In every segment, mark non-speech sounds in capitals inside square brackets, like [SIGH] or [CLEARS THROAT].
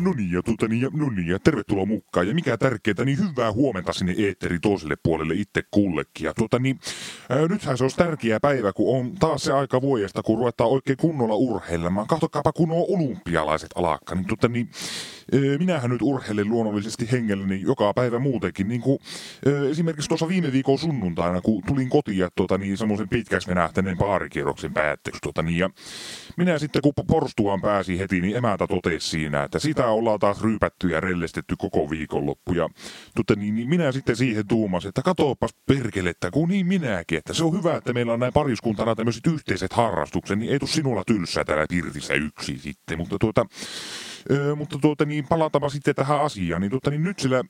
No niin, ja, tuota, niin, ja, no niin, ja tervetuloa mukaan. Ja mikä tärkeintä, niin hyvää huomenta sinne eetteri toiselle puolelle itse kullekin. Ja tuota, niin, ää, nythän se olisi tärkeä päivä, kun on taas se aika vuodesta, kun ruvetaan oikein kunnolla urheilemaan. Kahtokaapa, kun on olympialaiset alakka. Niin, tuota, niin, minähän nyt urheilen luonnollisesti hengellä niin joka päivä muutenkin. Niin kuin, esimerkiksi tuossa viime viikon sunnuntaina, kun tulin kotiin ja tuota, niin, semmoisen pitkäksi venähtäneen baarikierroksen päätteeksi. Tuota, niin, ja minä sitten, kun porstuaan pääsi heti, niin emäntä totesi siinä, että sitä ollaan taas ryypätty ja rellestetty koko viikonloppu. Ja tuota, niin, niin minä sitten siihen tuumasin, että katoopas perkelettä, kun niin minäkin, että se on hyvä, että meillä on näin pariskuntana tämmöiset yhteiset harrastukset, niin ei tuu sinulla tylsää täällä pirtissä yksi sitten. Mutta tuota, ö, mutta tuota, niin palataanpa sitten tähän asiaan, niin, tuota, niin nyt sillä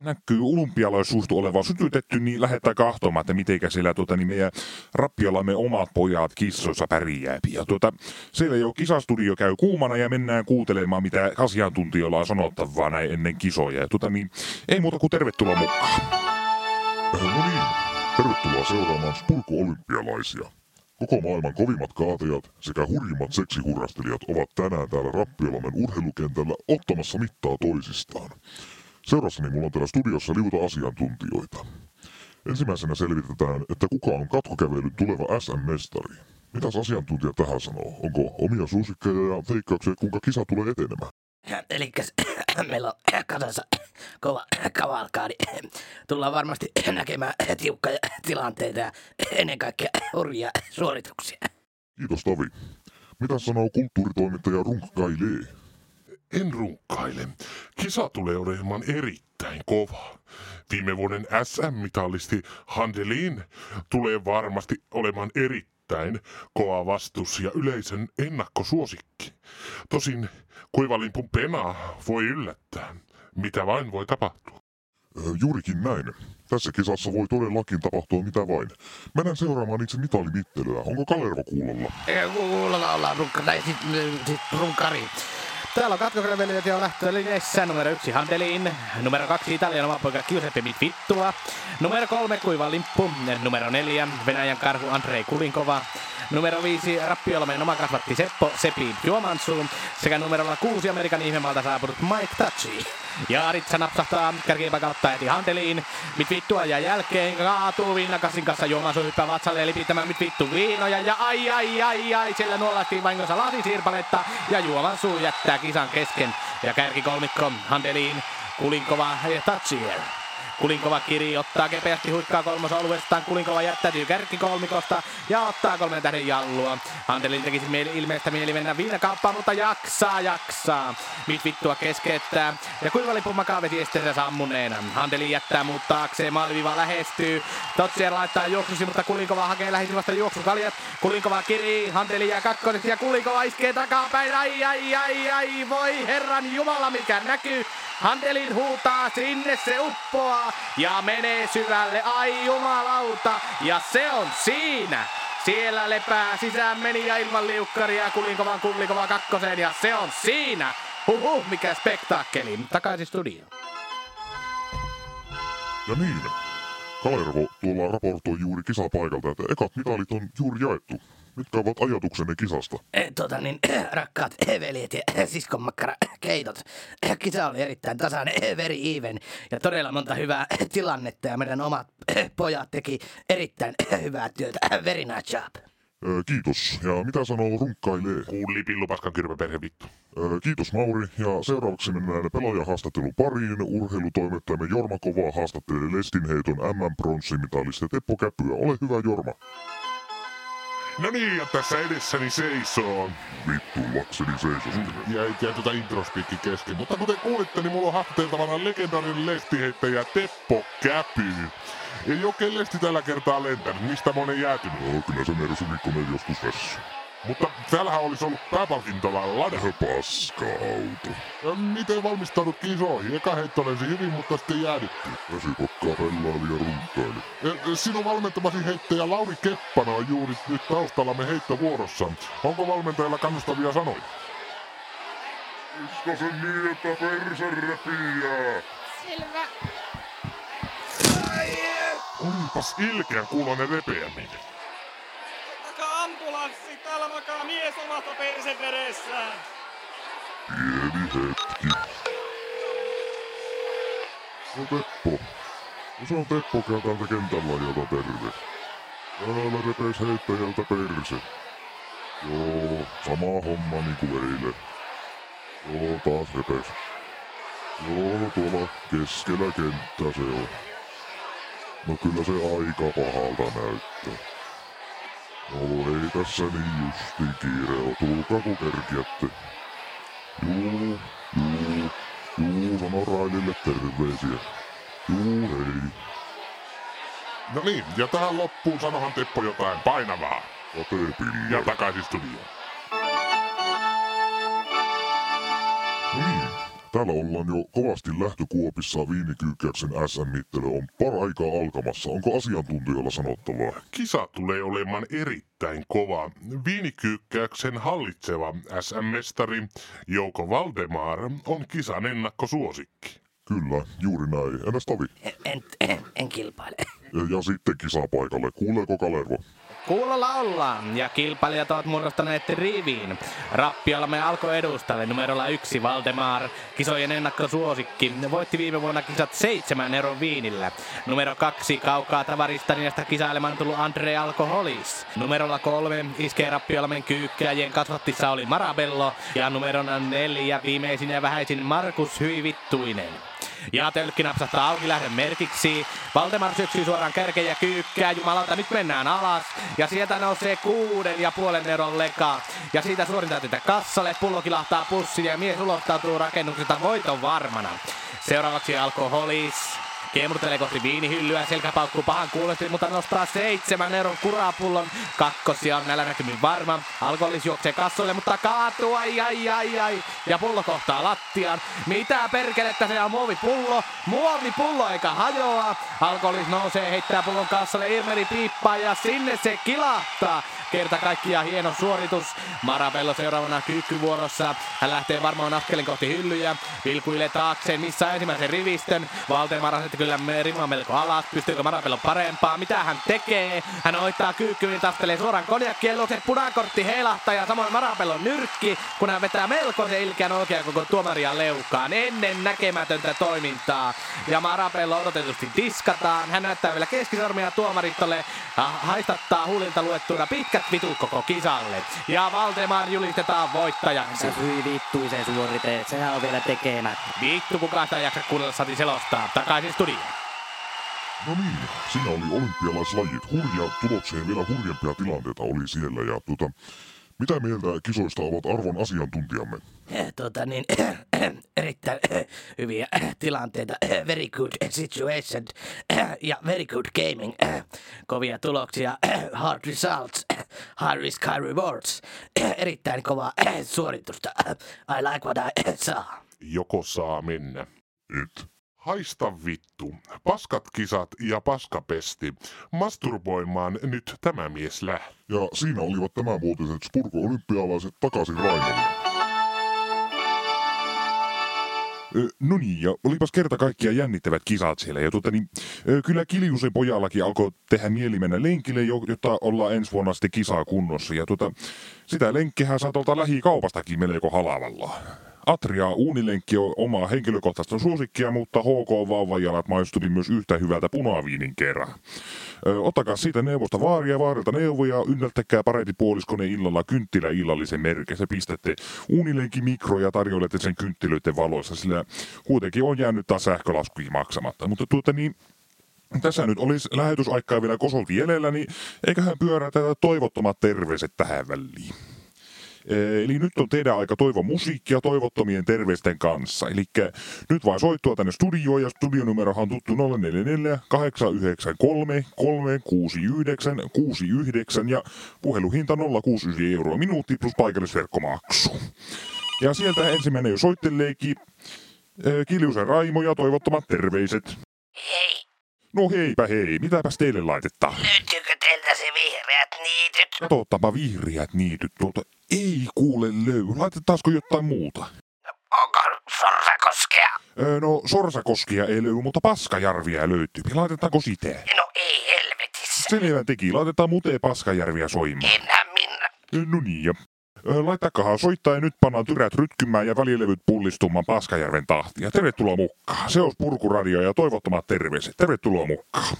näkyy olympialaisuustu olevan sytytetty, niin lähdetään kahtomaan, että mitenkä siellä tuota, niin meidän Rappiolamme omat pojat kissoissa pärjää. Ja tuota, siellä jo kisastudio käy kuumana ja mennään kuuntelemaan, mitä asiantuntijoilla on sanottavaa näin ennen kisoja. Ja tuota, niin, ei muuta kuin tervetuloa mukaan. No niin, tervetuloa seuraamaan Spurko-olympialaisia. Koko maailman kovimmat kaatajat sekä hurjimmat seksihurrastelijat ovat tänään täällä Rappiolamen urheilukentällä ottamassa mittaa toisistaan. Seurassani mulla on täällä studiossa liuta asiantuntijoita. Ensimmäisenä selvitetään, että kuka on katkokävelyn tuleva SM-mestari. Mitäs asiantuntija tähän sanoo? Onko omia suosikkeja ja veikkauksia, kuinka kisa tulee etenemään? Eli [COUGHS] meillä on kasassa kova kavalkaadi. Tullaan varmasti näkemään tiukkoja tilanteita ja ennen kaikkea hurjia suorituksia. Kiitos Tavi. Mitä sanoo kulttuuritoimittaja Runk Kaile? En runkkaile. Kisa tulee olemaan erittäin kova. Viime vuoden SM-mitalisti Handelin tulee varmasti olemaan erittäin kova vastus ja yleisön ennakkosuosikki. Tosin kuivalimpun pena voi yllättää. Mitä vain voi tapahtua. Juurikin näin. Tässä kisassa voi todellakin tapahtua mitä vain. Mennään seuraamaan itse mitalimittelyä. Onko Kalervo kuulolla? Kuulolla ollaan runkka, tai sit, sit runkari. Täällä on katkokravelijat ja lähtölinjeissä. Numero yksi Handelin. Numero kaksi Italian oma poika Giuseppe Mitvittua. Numero kolme Kuiva Limppu. Numero neljä Venäjän karhu Andrei Kulinkova. Numero viisi Rappiolmen oma kasvatti Seppo Sepi Juomansu. Sekä numerolla kuusi Amerikan ihmemaalta saapunut Mike Tachi. Ja Aritsa napsahtaa kärkipaikalta heti Handeliin. Mitvittua ja jälkeen kaatuu Viinakasin kanssa Juomansu hyppää vatsalle eli pitämään Mitvittu viinoja. Ja ai ai ai ai siellä nuolattiin vahingossa lasisirpaletta. Ja Juomansu jättää kisan kesken. Ja kärkikolmikko Handeliin Kulinkova ja Tatsiel. Kulinkova kiri ottaa kepeästi huikkaa kolmosoluestaan. Kulinkova jättäytyy kärkikolmikosta ja ottaa kolmen tähden jallua. Handelin tekisi mieli, ilmeistä mieli mennä viinakauppaan, mutta jaksaa, jaksaa. Mit vittua keskeyttää. Ja kuivalipun makaa vesi esteensä sammuneena. Handelin jättää muut taakseen, maaliviva lähestyy. Totsier laittaa juoksusi, mutta Kulinkova hakee lähisivasta juoksukaljat. Kulinkova kiri, Handelin jää kakkoseksi ja Kulinkova iskee takapäin. Ai, ai, ai, ai, voi herran jumala, mikä näkyy. Handelin huutaa, sinne se uppoaa ja menee syvälle, ai jumalauta, ja se on siinä. Siellä lepää, sisään meni ja ilman liukkaria, kulinkovan kullikova kakkoseen ja se on siinä. Huhhuh, mikä spektaakkeli. Takaisin studioon. Ja niin, Kalervo tuolla raportoi juuri kisapaikalta, että ekat mitalit on juuri jaettu. Mitkä ovat ajatuksenne kisasta? Eh, Tota niin, [CLEARS THROAT] rakkaat veljet ja [CLEARS THROAT] siskonmakkara [CLEARS THROAT] keitot. Kisa oli erittäin tasainen, very even ja todella monta hyvää tilannetta ja meidän omat pojat teki erittäin hyvää työtä. Very nice job. Öö, kiitos. Ja mitä sanoo runkkailee? Kulli pillu paskan kyrpä perhe vittu. Öö, kiitos Mauri. Ja seuraavaksi mennään pelaajahaastattelun pariin. Urheilutoimittajamme Jorma Kovaa haastattelee Lestinheiton MM-pronssimitalisti Teppo Käpyä. Ole hyvä Jorma. No niin, ja tässä edessäni seisoo. Vittu lakseni seisoskelee. Jäi jäi tuota introspiikki kesken, mutta kuten kuulitte, niin mulla on haastateltavana legendaarinen lestiheittäjä Teppo Käpy. Ei oikein lesti tällä kertaa lentänyt, mistä monen jäätynyt. No, kyllä se Mersu Mikkonen joskus vessu. Mutta täällähän olisi ollut pääpalkintona lada. Paska-auto. Ja Miten valmistaudut kisoihin? Eka heitto lensi hyvin, mutta sitten jäädytty. Vesikokkaa pellaili ja runttaili. Ja Sinun valmentamasi heittäjä Lauri Keppana on juuri nyt taustallamme heittovuorossa. Onko valmentajalla kannustavia sanoja? Isko sen niin, että perse repiää. Selvä. Olipas ilkeän kuulonen repeäminen. Takaa ambulanssi, täällä makaa mies omasta perseveressään. Pieni hetki. No Teppo. No se on Teppo täältä kentällä jota terve. Täällä repes heittäjältä perse. Joo, sama homma niinku eilen. Joo, taas repes. Joo, tuolla keskellä kenttä se on. No kyllä se aika pahalta näyttää. No ei tässä niin justi kiire oo, tulkaa kun kerkiätte. Juu, juu, juu, sano Railille terveisiä. Juu, hei. No niin, ja tähän loppuun sanohan Teppo jotain painavaa. Katepille. Ja takaisin studioon. No niin, täällä ollaan jo kovasti lähtökuopissa viinikyykkäyksen SM-mittely on paraikaa alkamassa. Onko asiantuntijoilla sanottavaa? Kisa tulee olemaan erittäin kova. Viinikyykkäyksen hallitseva SM-mestari Jouko Valdemar on kisan ennakkosuosikki. Kyllä, juuri näin. Entäs Tavi? En, en, en kilpaile. Ja, ja sitten kisapaikalle. Kuuleeko Kalervo? Kuulolla ollaan ja kilpailijat ovat muodostaneet riviin. Rappiolamme alkoi edustalle numerolla yksi Valdemar, kisojen ennakkosuosikki, voitti viime vuonna kisat seitsemän euron viinillä. Numero kaksi kaukaa tavaristaninasta kisailemaan tullut Andre Alkoholis. Numerolla kolme iskee Rappiolamen kyykkääjien kasvattissa oli Marabello ja numerona neljä viimeisin ja vähäisin Markus Hyi Vittuinen. Ja tölkki napsahtaa auki lähden merkiksi. Valdemar syksy suoraan kärkeen ja kyykkää. Jumalauta, nyt mennään alas. Ja sieltä nousee kuuden ja puolen euron leka. Ja siitä suorintaa tätä kassalle. Pullo kilahtaa pussiin ja mies ulottautuu rakennuksesta voiton varmana. Seuraavaksi alkoholis. Kiemurtelee kohti viinihyllyä, selkä paukkuu pahan kuulosti, mutta nostaa seitsemän euron kurapullon. Kakkosia on näillä näkymin varma. Alkoholis juoksee kassoille, mutta kaatuu, ai ai ai ai. Ja pullo kohtaa lattian. Mitä perkelettä se on muovipullo? Muovipullo eikä hajoa. Alkoholis nousee, heittää pullon kassalle, Irmeri piippaa ja sinne se kilahtaa. Kerta kaikkiaan hieno suoritus. Marabello seuraavana kyykkyvuorossa. Hän lähtee varmaan askelin kohti hyllyjä. Vilkuilee taakseen, missä ensimmäisen rivistön. Valdemar asetti kyllä rima melko alas. Pystyykö Marabello parempaa? Mitä hän tekee? Hän oittaa kyykkyyn, tastelee suoraan konjakkien luokse. Punakortti heilahtaa ja samoin Marabellon nyrkki, kun hän vetää melkoisen ilkeän oikean koko tuomaria leukaan. Ennen näkemätöntä toimintaa. Ja Marabello odotetusti diskataan. Hän näyttää vielä keskisormia tuomaristolle. Haistattaa huulilta luettuna pitkät vitut koko kisalle. Ja Valdemar julistetaan voittajaksi. Sä hyi vittuisen suoriteet, sehän on vielä tekemättä. Vittu kukaan sitä jaksa kuunnella Sati selostaa. Takaisin studioon. No niin, siinä oli olympialaislajit. Hurja tulokseen vielä hurjempia tilanteita oli siellä. Ja tuota, mitä mieltä kisoista ovat arvon asiantuntijamme? Eh, Tota niin, [CLEARS THROAT] erittäin hyviä tilanteita, very good situation ja very good gaming, kovia tuloksia, hard results, high risk, high rewards, erittäin kova suoritusta, I like what I saw. Joko saa mennä. Et. Haista vittu. Paskat kisat ja paskapesti. Masturboimaan nyt tämä mies lähtee. Ja siinä olivat tämänvuotiset Spurko-olympialaiset takaisin Raimolle. No niin, ja olipas kerta kaikkiaan jännittävät kisat siellä. Ja tuota, niin, kyllä Kiljusen pojallakin alkoi tehdä mieli mennä lenkille, jo- jotta ollaan ensi vuonna sitten kisaa kunnossa. Ja tuota, sitä lenkkihän saa tuolta lähikaupastakin melko halavalla. Atria uunilenkki on omaa henkilökohtaista suosikkia, mutta HK vauvajalat maistui myös yhtä hyvältä punaviinin kerran. Ö, ottakaa siitä neuvosta vaaria vaarilta neuvoja, ynnältäkää parempi puoliskone illalla kynttilä illallisen merkeissä. Pistätte uunilenki mikro ja tarjoilette sen kynttilöiden valoissa, sillä kuitenkin on jäänyt taas sähkölaskuja maksamatta. Mutta tuota niin, tässä nyt olisi lähetysaikaa vielä kosolti jäljellä, niin eiköhän pyörätä toivottomat terveiset tähän väliin. Eli nyt on teidän aika toivo musiikkia toivottomien terveisten kanssa. Eli nyt vaan soittua tänne studioon ja studionumerohan on tuttu 044 893 369 69 ja puheluhinta 069 euroa minuutti plus paikallisverkkomaksu. Ja sieltä ensimmäinen jo soitteleekin ee, Kiljusen Raimo ja toivottomat terveiset. Hei, No heipä hei, mitäpäs teille laitetta? löytyykö Katsotaanpa vihreät niityt tuolta. Ei kuule löy. Laitetaanko jotain muuta? No, onko Sorsakoskea? Öö, no Sorsakoskia ei löydy, mutta Paskajärviä löytyy. Laitetaanko sitä? No ei helvetissä. Selvä teki. Laitetaan mutee Paskajärviä soimaan. Enhän minä. No niin, ja öö, laittakahan soittaa ja nyt pannaan tyrät rytkymään ja välilevyt pullistumaan Paskajärven tahtia. Tervetuloa mukaan. Se on Purkuradio ja toivottomat terveiset. Tervetuloa mukaan.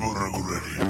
Voisit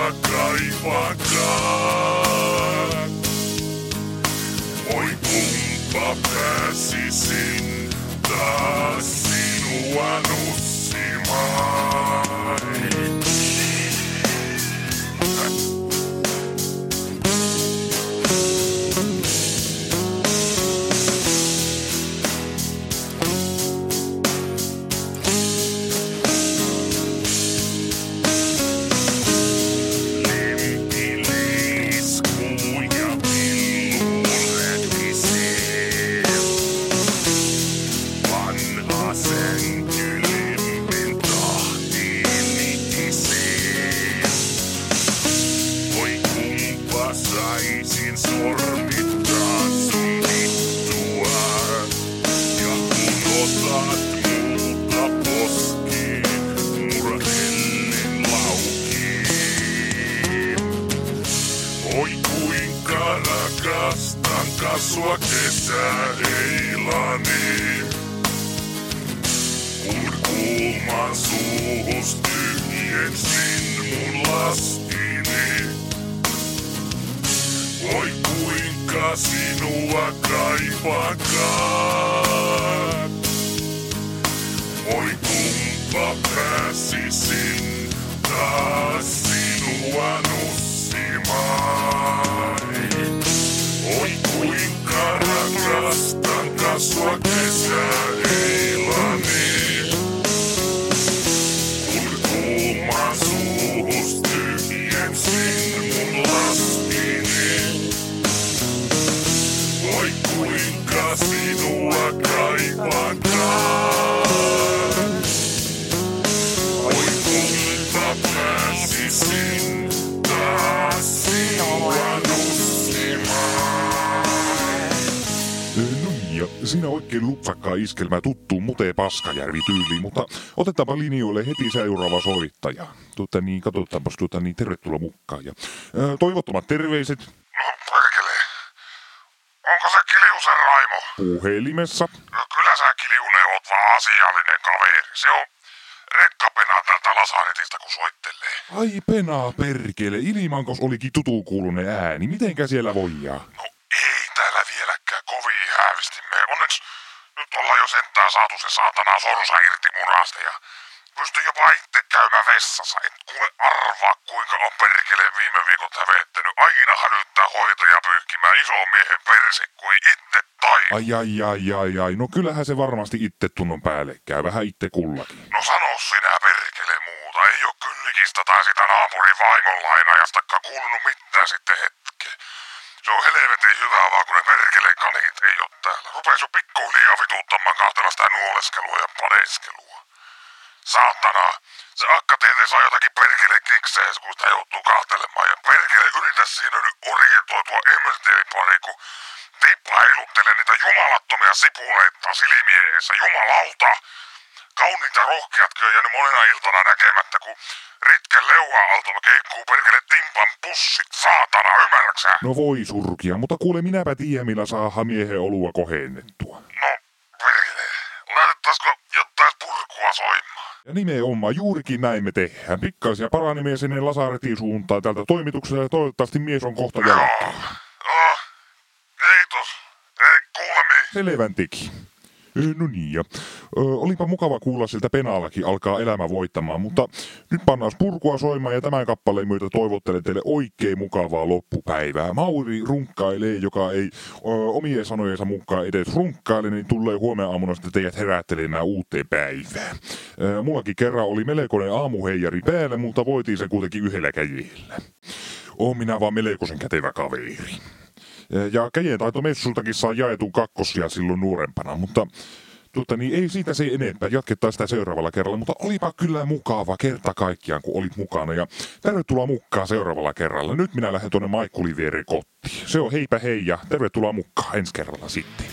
sinua kaipakaan. Oi kumpa pääsisin taas sinua nussimaan. Rakastan kasvua kesäheilani. Kun kuuman suuhus tyhjensin mun lastini. Oi kuinka sinua kaipakaan. Oi kumpa pääsisin taas sinua nussimaan. Kuinka rakastan kasvua. Kun lupsakkaa iskelmää tuttuun mutee Paskajärvi tyyliin, mutta otetaanpa linjoille heti seuraava soittaja. Tuota niin, katsotaanpas tuota niin, tervetuloa mukaan. Ja, öö, toivottomat terveiset No perkele. Onko se Kiljusen Raimo? puhelimessa. No kyllä sä Kiljunen oot vaan asiallinen kaveri. Se on rekkapena täältä Lasaretista kun soittelee. Ai penaa perkele, Ilimankos olikin tutuun kuulunen ääni. Mitenkä siellä voijaa? No ei täällä vieläkään ollaan jo sentään saatu se saatana sorsa irti munasta ja pystyn jopa itse käymään vessassa. Et kuule arvaa kuinka on perkele viime viikot hävettänyt. Aina hälyttää hoitaja pyyhkimään ison miehen perse, kuin itse tai. Ai ai ai ai ai, no kyllähän se varmasti itse tunnon päälle käy, vähän itse kullakin. No sano sinä perkele muuta. Ei oo kyllikistä tai sitä naapurin vaimon lainajastakaan kuulunut mitään sitten hetke. Se on helvetin hyvä vaan kun ne perkeleen kanit ei oo täällä. Rupes jo pikkuhiljaa vituuttamaan kahtella sitä nuoleskelua ja padeskelua. Saatana, se akka tietenkin saa jotakin perkele kikseen, kun sitä joutuu kahtelemaan. Ja perkele yritä siinä nyt orientoitua emertein pari, kun tippa heiluttelee niitä jumalattomia sipuleita silmien edessä. Jumalauta! Kauniit ja rohkeatkin on jäänyt monena iltana näkemättä, kun Ritken leuaa alta keikkuu perkele timpan pussit, saatana, ymmärräksä? No voi surkia, mutta kuule minäpä tiedä millä saadaan miehen olua kohennettua. No, perkele, laitettaisiko jotain purkua soimaan? Ja nimenomaan juurikin näin me tehdään. Pikkaisia paranimia sinne Lasaretin suuntaan tältä toimituksesta ja toivottavasti mies on kohta jalkaa. Joo, kiitos. Ei kuulemiin. Selvän teki. Ö, No niin, ja ö, olipa mukava kuulla siltä Penaallakin alkaa elämä voittamaan, mutta nyt pannaan purkua soimaan ja tämän kappaleen myötä toivottelen teille oikein mukavaa loppupäivää. Mauri runkkailee, joka ei ö, omien sanojensa mukaan edes runkkaile, niin tulee huomenna aamuna sitten teidät herättelemään uuteen päivään. Mullakin kerran oli melkoinen aamuheijari päällä, mutta voitiin se kuitenkin yhdellä käjellä. Oon minä vaan melkoisen kätevä kaveri. Ja käjentaito messultakin saa jaetun kakkosia silloin nuorempana, mutta tuota, niin ei siitä se enempää. Jatketaan sitä seuraavalla kerralla, mutta olipa kyllä mukava kerta kaikkiaan, kun olit mukana. Ja tervetuloa mukaan seuraavalla kerralla. Nyt minä lähden tuonne Maikkuli viereen kotiin. Se on heipä hei ja tervetuloa mukaan ensi kerralla sitten.